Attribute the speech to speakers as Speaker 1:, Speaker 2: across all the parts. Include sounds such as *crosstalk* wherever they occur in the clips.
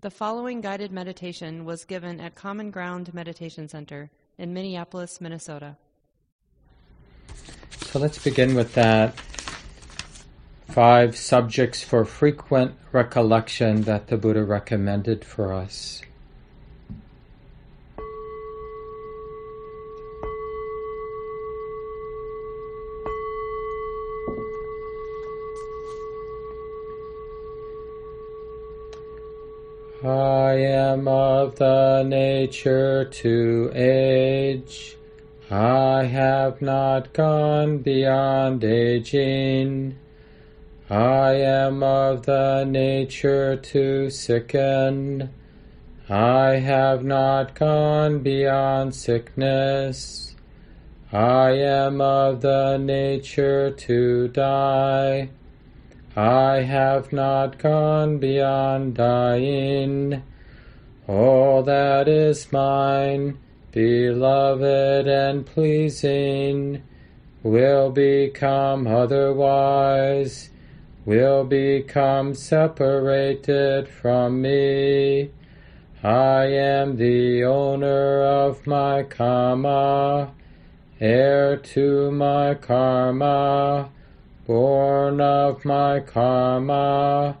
Speaker 1: The following guided meditation was given at Common Ground Meditation Center in Minneapolis, Minnesota.
Speaker 2: So let's begin with that. Five subjects for frequent recollection that the Buddha recommended for us. I am of the nature to age. I have not gone beyond aging. I am of the nature to sicken. I have not gone beyond sickness. I am of the nature to die. I have not gone beyond dying. All that is mine, beloved and pleasing, will become otherwise, will become separated from me. I am the owner of my karma, heir to my karma born of my karma,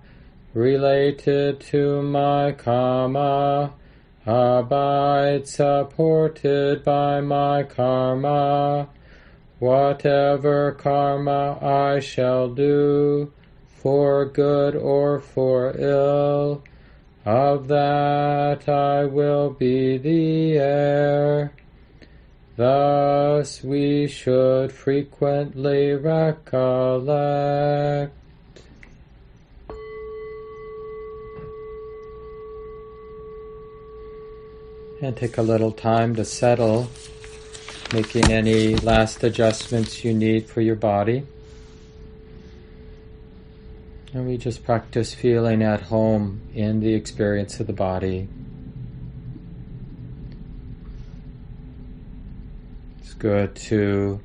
Speaker 2: related to my karma, abide supported by my karma. Whatever karma I shall do, for good or for ill, of that I will be the heir. Thus we should frequently recollect. And take a little time to settle, making any last adjustments you need for your body. And we just practice feeling at home in the experience of the body. It's good to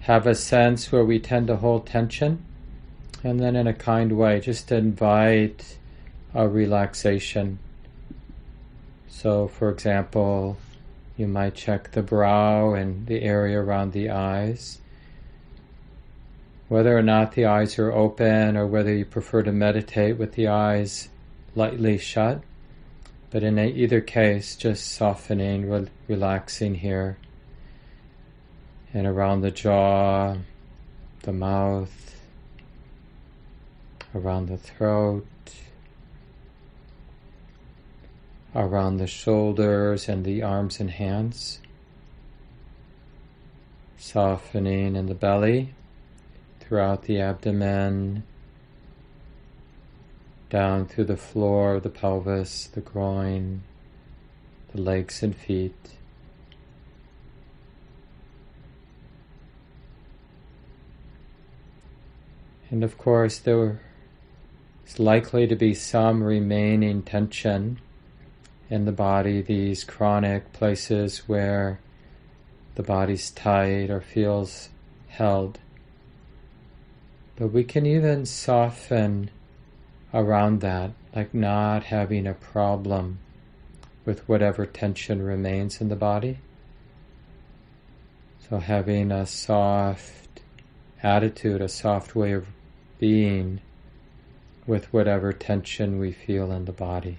Speaker 2: have a sense where we tend to hold tension and then in a kind way just invite a relaxation. So, for example, you might check the brow and the area around the eyes. Whether or not the eyes are open or whether you prefer to meditate with the eyes lightly shut. But in either case, just softening, re- relaxing here and around the jaw, the mouth, around the throat, around the shoulders and the arms and hands, softening in the belly, throughout the abdomen, down through the floor of the pelvis, the groin, the legs and feet. And of course, there is likely to be some remaining tension in the body, these chronic places where the body's tight or feels held. But we can even soften around that, like not having a problem with whatever tension remains in the body. So having a soft attitude, a soft way of being with whatever tension we feel in the body.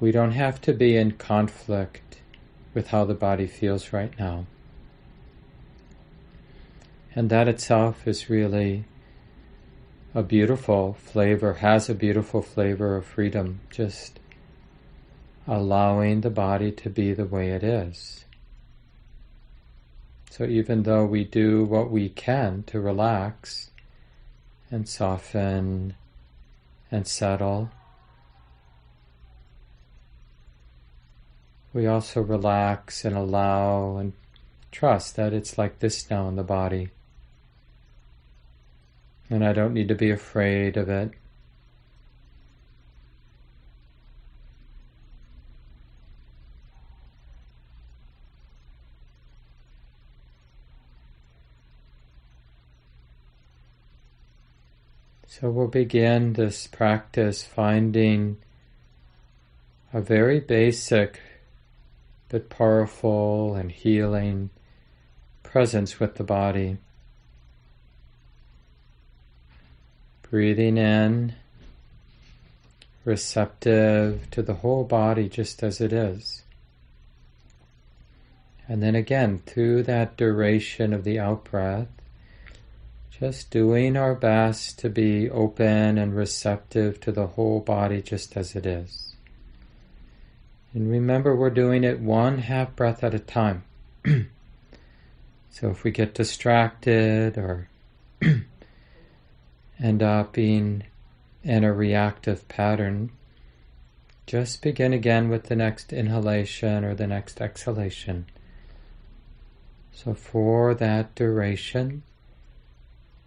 Speaker 2: We don't have to be in conflict with how the body feels right now. And that itself is really a beautiful flavor, has a beautiful flavor of freedom, just allowing the body to be the way it is. So even though we do what we can to relax and soften and settle, we also relax and allow and trust that it's like this now in the body. And I don't need to be afraid of it. So we'll begin this practice finding a very basic but powerful and healing presence with the body. Breathing in, receptive to the whole body just as it is. And then again, through that duration of the out breath, just doing our best to be open and receptive to the whole body just as it is. And remember, we're doing it one half breath at a time. *clears throat* so if we get distracted or *clears throat* end up being in a reactive pattern, just begin again with the next inhalation or the next exhalation. So, for that duration,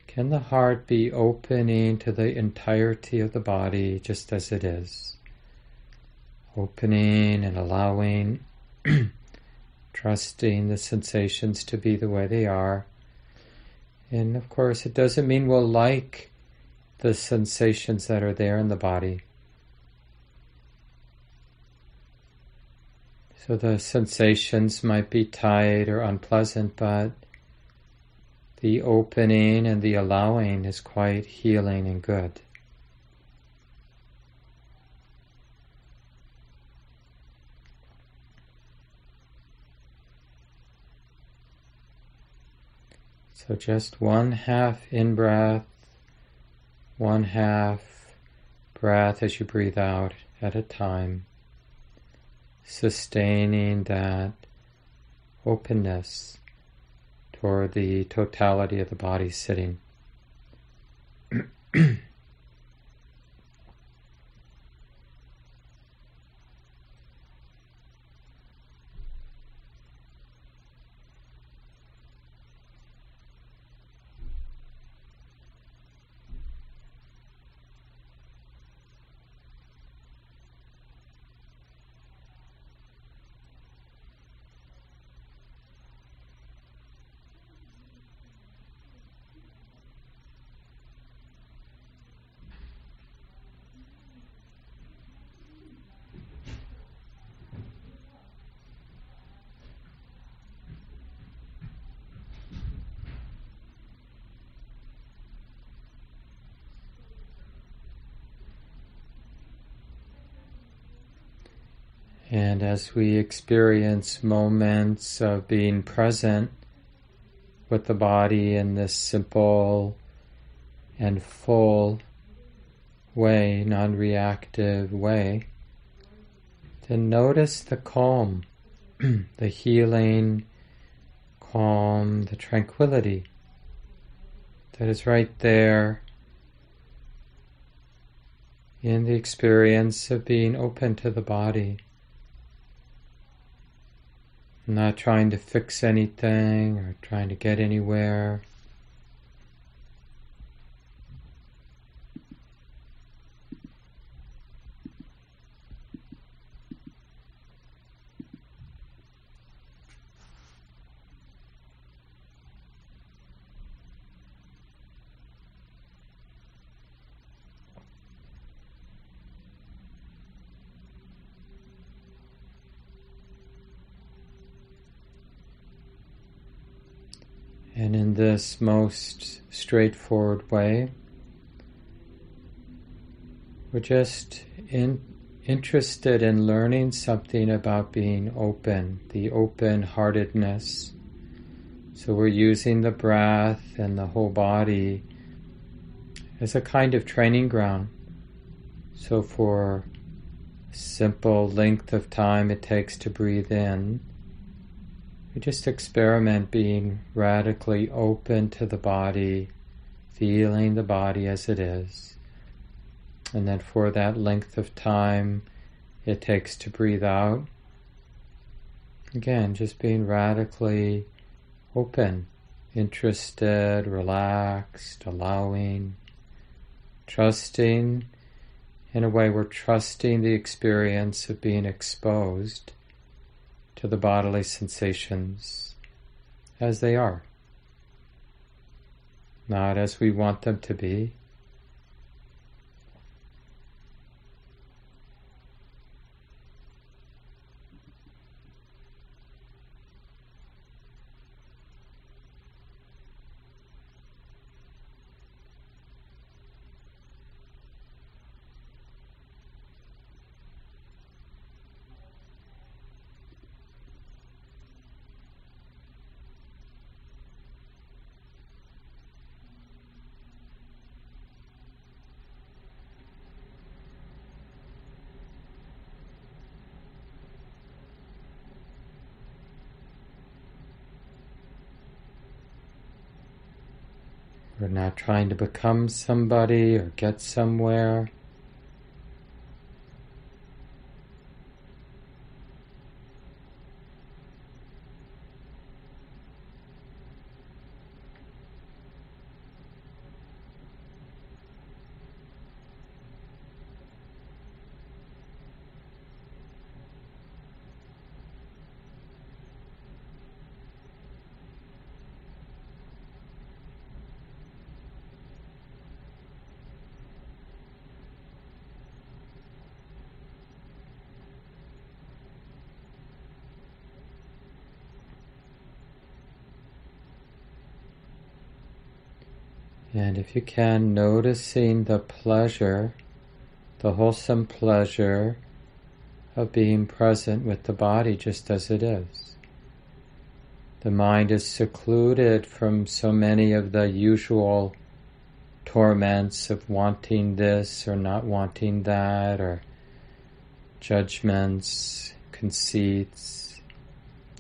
Speaker 2: can the heart be opening to the entirety of the body just as it is? Opening and allowing, *clears throat* trusting the sensations to be the way they are. And of course, it doesn't mean we'll like the sensations that are there in the body. So the sensations might be tight or unpleasant, but the opening and the allowing is quite healing and good. So just one half in breath one half breath as you breathe out at a time, sustaining that openness toward the totality of the body sitting. *clears throat* And as we experience moments of being present with the body in this simple and full way, non reactive way, to notice the calm, *clears throat* the healing, calm, the tranquility that is right there in the experience of being open to the body not trying to fix anything or trying to get anywhere. This most straightforward way, we're just in, interested in learning something about being open, the open heartedness. So we're using the breath and the whole body as a kind of training ground. So for simple length of time it takes to breathe in, we just experiment being radically open to the body, feeling the body as it is. And then for that length of time it takes to breathe out, again, just being radically open, interested, relaxed, allowing, trusting. In a way, we're trusting the experience of being exposed to the bodily sensations as they are, not as we want them to be, We're not trying to become somebody or get somewhere. And if you can, noticing the pleasure, the wholesome pleasure of being present with the body just as it is. The mind is secluded from so many of the usual torments of wanting this or not wanting that, or judgments, conceits,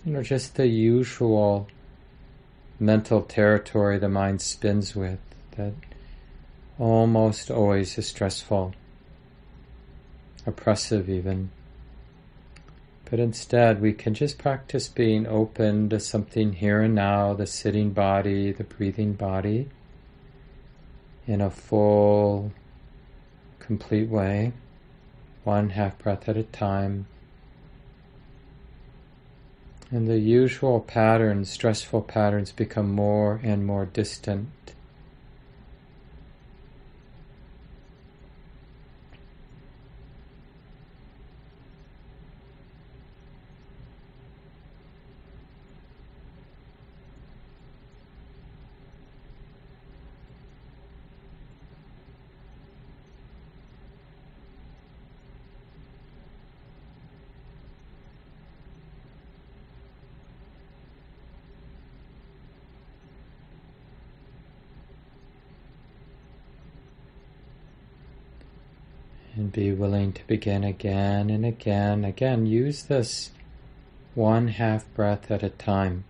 Speaker 2: you know, just the usual mental territory the mind spins with that almost always is stressful, oppressive even. But instead, we can just practice being open to something here and now, the sitting body, the breathing body, in a full, complete way, one half breath at a time. And the usual patterns, stressful patterns, become more and more distant. and to begin again and again. Again, use this one half breath at a time.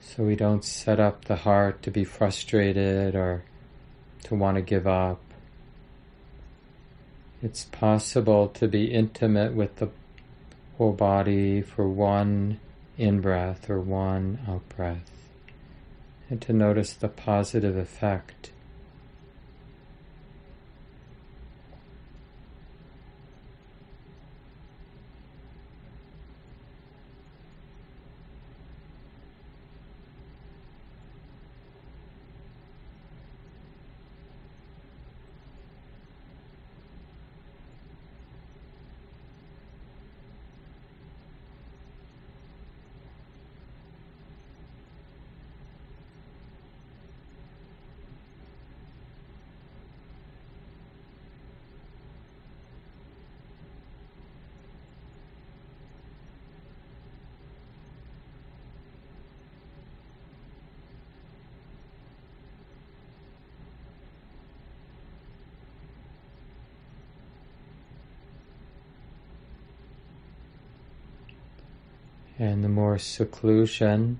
Speaker 2: So we don't set up the heart to be frustrated or to want to give up. It's possible to be intimate with the whole body for one in breath or one out breath, and to notice the positive effect And the more seclusion,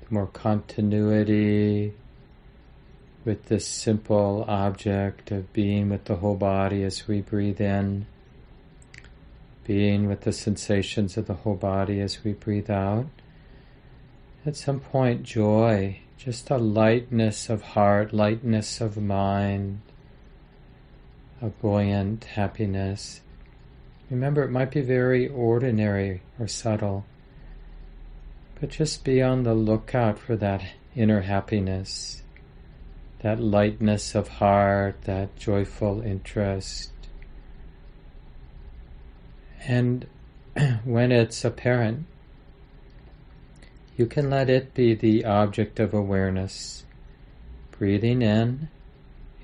Speaker 2: the more continuity with this simple object of being with the whole body as we breathe in, being with the sensations of the whole body as we breathe out. At some point, joy, just a lightness of heart, lightness of mind, a buoyant happiness Remember, it might be very ordinary or subtle, but just be on the lookout for that inner happiness, that lightness of heart, that joyful interest. And *clears throat* when it's apparent, you can let it be the object of awareness, breathing in,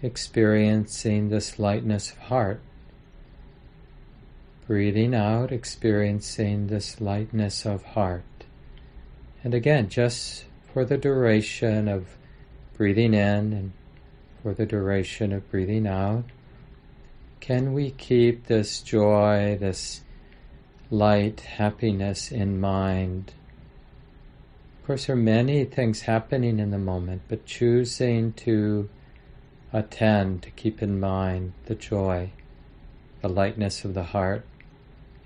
Speaker 2: experiencing this lightness of heart Breathing out, experiencing this lightness of heart. And again, just for the duration of breathing in and for the duration of breathing out, can we keep this joy, this light happiness in mind, Of course, there are many things happening in the moment, but choosing to attend, to keep in mind the joy, the lightness of the heart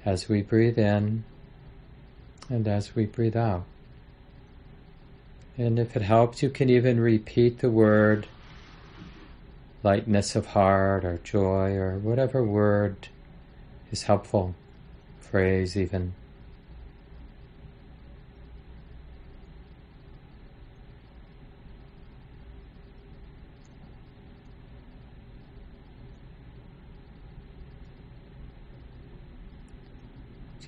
Speaker 2: as we breathe in and as we breathe out. And if it helps, you can even repeat the word lightness of heart or joy or whatever word is helpful, phrase even.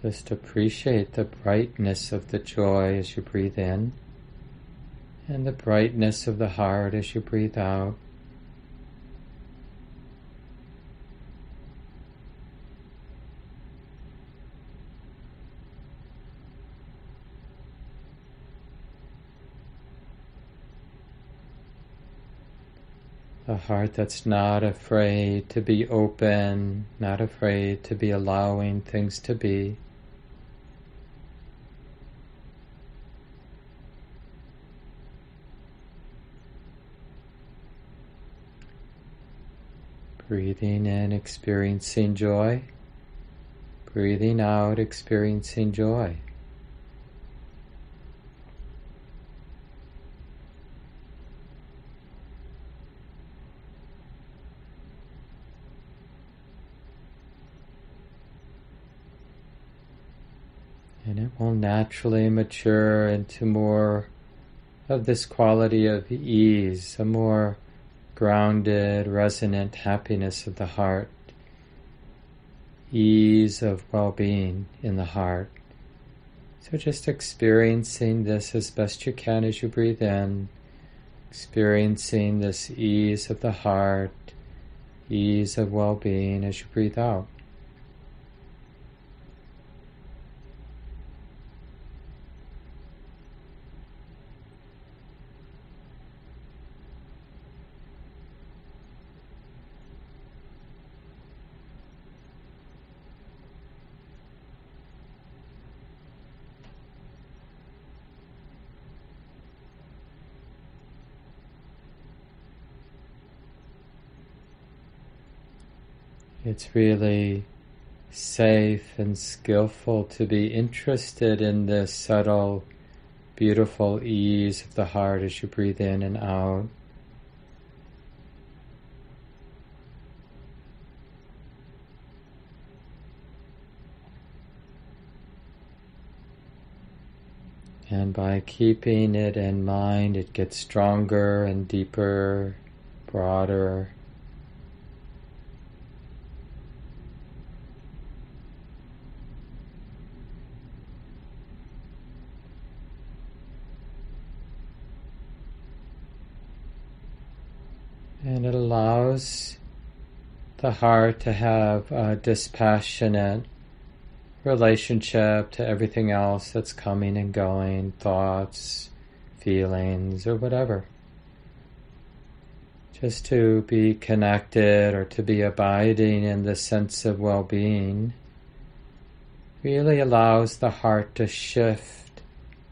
Speaker 2: Just appreciate the brightness of the joy as you breathe in and the brightness of the heart as you breathe out. A heart that's not afraid to be open, not afraid to be allowing things to be. Breathing in, experiencing joy. Breathing out, experiencing joy. And it will naturally mature into more of this quality of ease, a more grounded, resonant happiness of the heart, ease of well being in the heart. So just experiencing this as best you can as you breathe in, experiencing this ease of the heart, ease of well being as you breathe out. It's really safe and skillful to be interested in this subtle, beautiful ease of the heart as you breathe in and out. And by keeping it in mind, it gets stronger and deeper, broader. And it allows the heart to have a dispassionate relationship to everything else that's coming and going, thoughts, feelings, or whatever. Just to be connected or to be abiding in the sense of well being really allows the heart to shift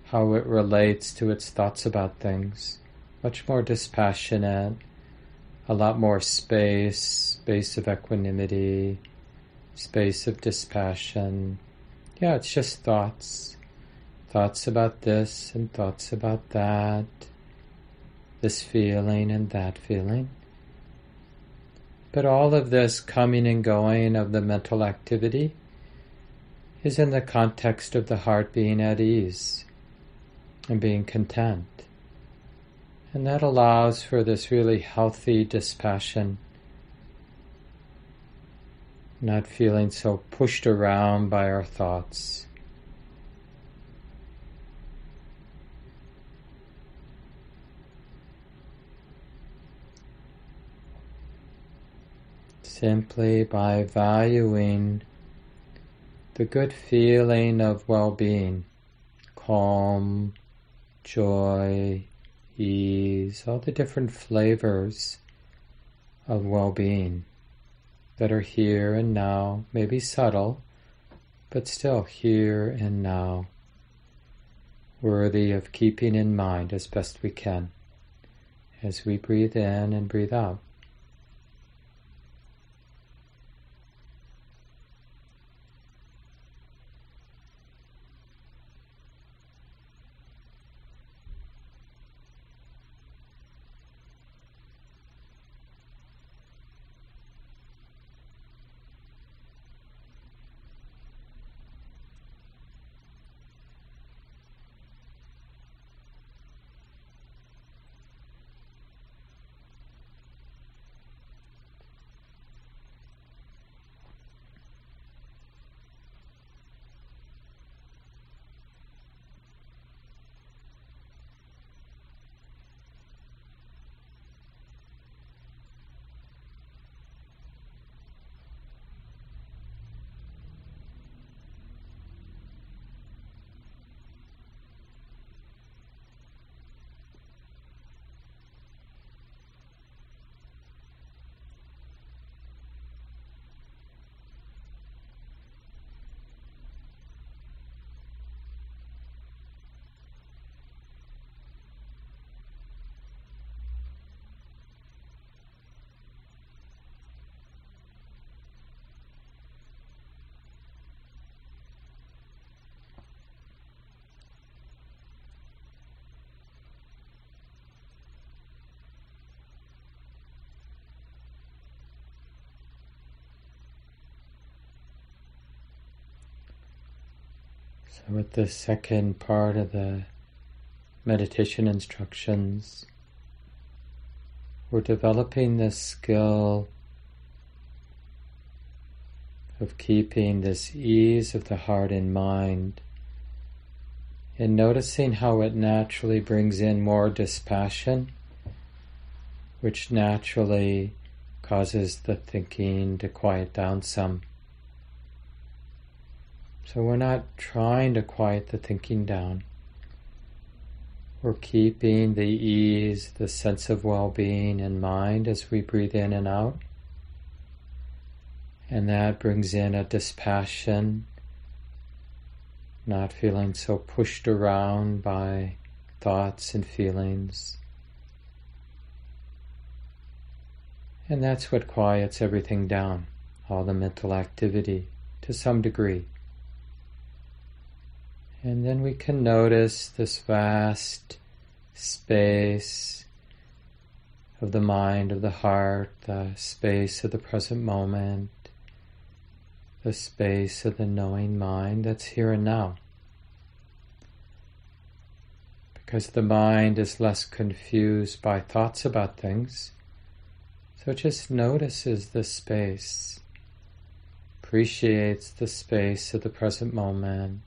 Speaker 2: how it relates to its thoughts about things. Much more dispassionate, a lot more space, space of equanimity, space of dispassion. Yeah, it's just thoughts. Thoughts about this and thoughts about that. This feeling and that feeling. But all of this coming and going of the mental activity is in the context of the heart being at ease and being content. And that allows for this really healthy dispassion, not feeling so pushed around by our thoughts. Simply by valuing the good feeling of well being, calm, joy, ease, all the different flavors of well being that are here and now, maybe subtle, but still here and now. worthy of keeping in mind as best we can as we breathe in and breathe out. So, with the second part of the meditation instructions, we're developing the skill of keeping this ease of the heart and mind and noticing how it naturally brings in more dispassion, which naturally causes the thinking to quiet down some. So we're not trying to quiet the thinking down. We're keeping the ease, the sense of well being in mind as we breathe in and out. And that brings in a dispassion, not feeling so pushed around by thoughts and feelings. And that's what quiets everything down, all the mental activity to some degree. And then we can notice this vast space of the mind, of the heart, the space of the present moment, the space of the knowing mind that's here and now. Because the mind is less confused by thoughts about things, so it just notices the space, appreciates the space of the present moment,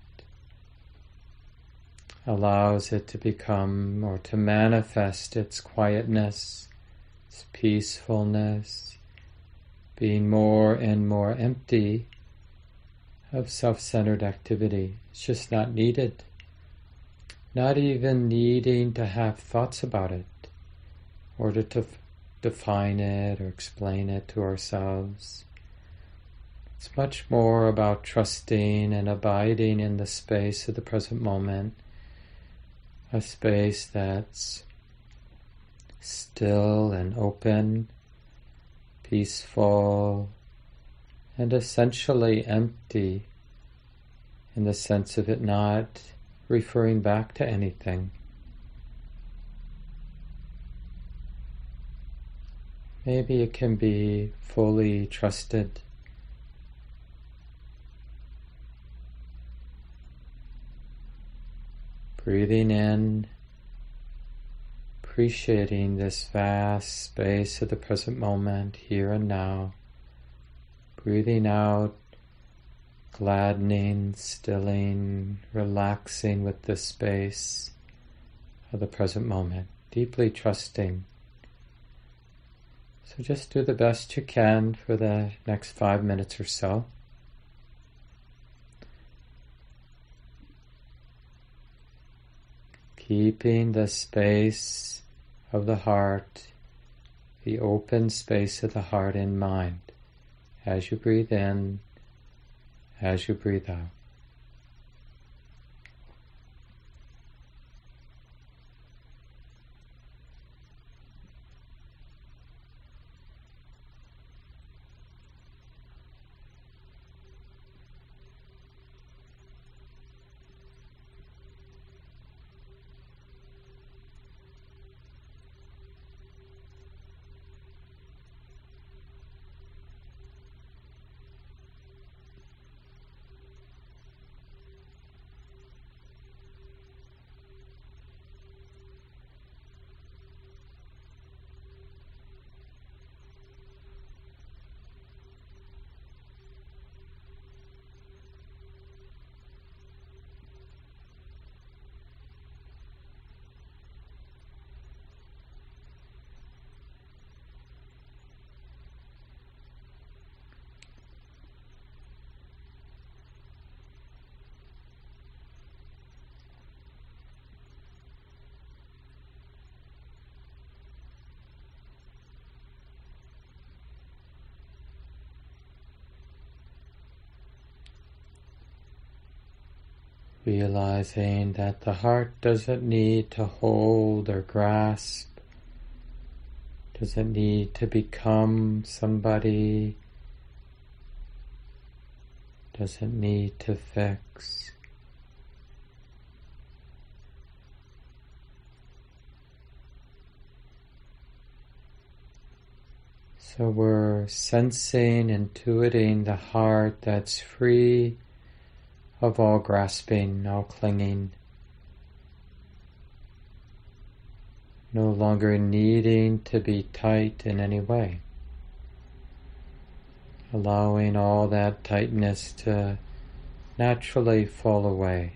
Speaker 2: allows it to become or to manifest its quietness, its peacefulness, being more and more empty of self centered activity. It's just not needed. Not even needing to have thoughts about it or to, to define it or explain it to ourselves. It's much more about trusting and abiding in the space of the present moment a space that's still and open, peaceful, and essentially empty in the sense of it not referring back to anything. Maybe it can be fully trusted. Breathing in, appreciating this vast space of the present moment, here and now. Breathing out, gladdening, stilling, relaxing with the space of the present moment, deeply trusting. So just do the best you can for the next five minutes or so. Keeping the space of the heart, the open space of the heart in mind as you breathe in, as you breathe out. Realizing that the heart doesn't need to hold or grasp, doesn't need to become somebody, doesn't need to fix. So we're sensing, intuiting the heart that's free of all grasping, all clinging. No longer needing to be tight in any way. Allowing all that tightness to naturally fall away.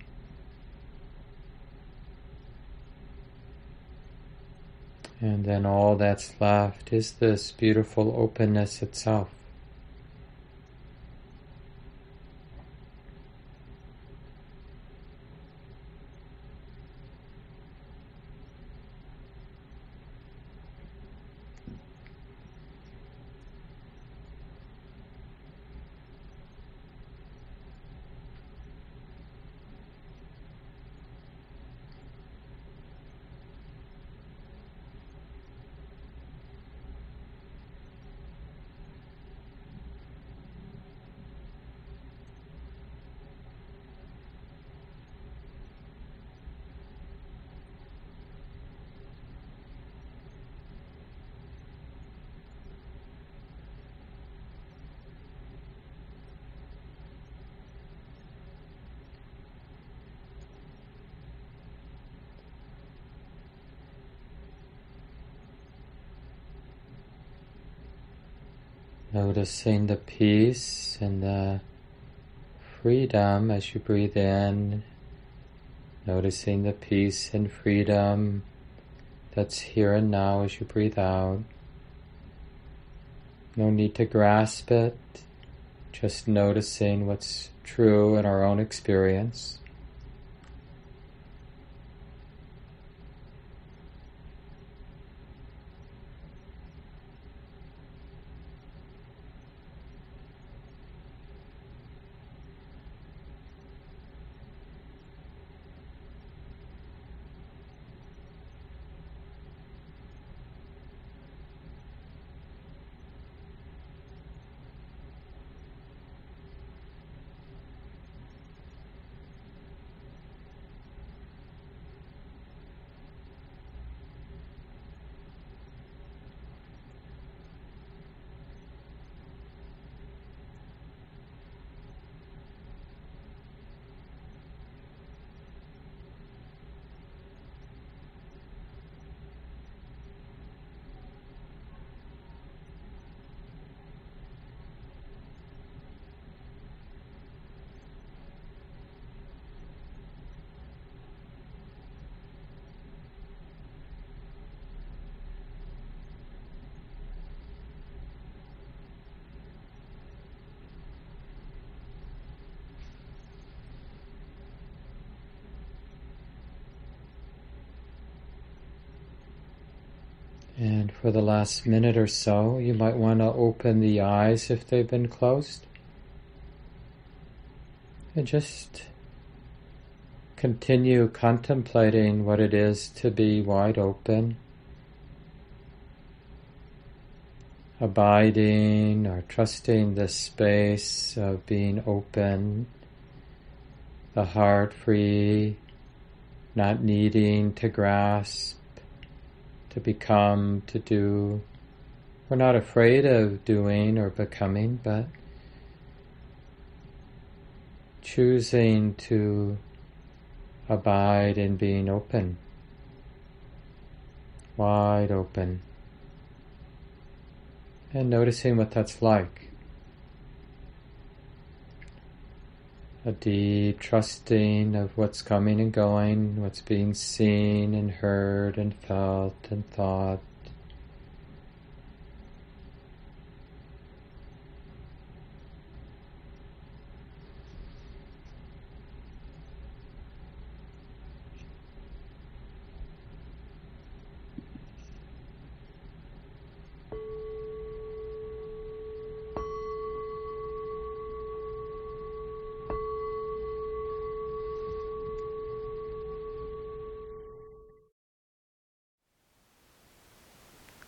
Speaker 2: And then all that's left is this beautiful openness itself. Noticing the peace and the freedom as you breathe in, noticing the peace and freedom that's here and now as you breathe out. No need to grasp it, just noticing what's true in our own experience. And for the last minute or so, you might want to open the eyes if they've been closed. And just continue contemplating what it is to be wide open, abiding or trusting the space of being open, the heart free, not needing to grasp to become, to do. We're not afraid of doing or becoming, but choosing to abide in being open, wide open, and noticing what that's like. A deep trusting of what's coming and going, what's being seen and heard and felt and thought.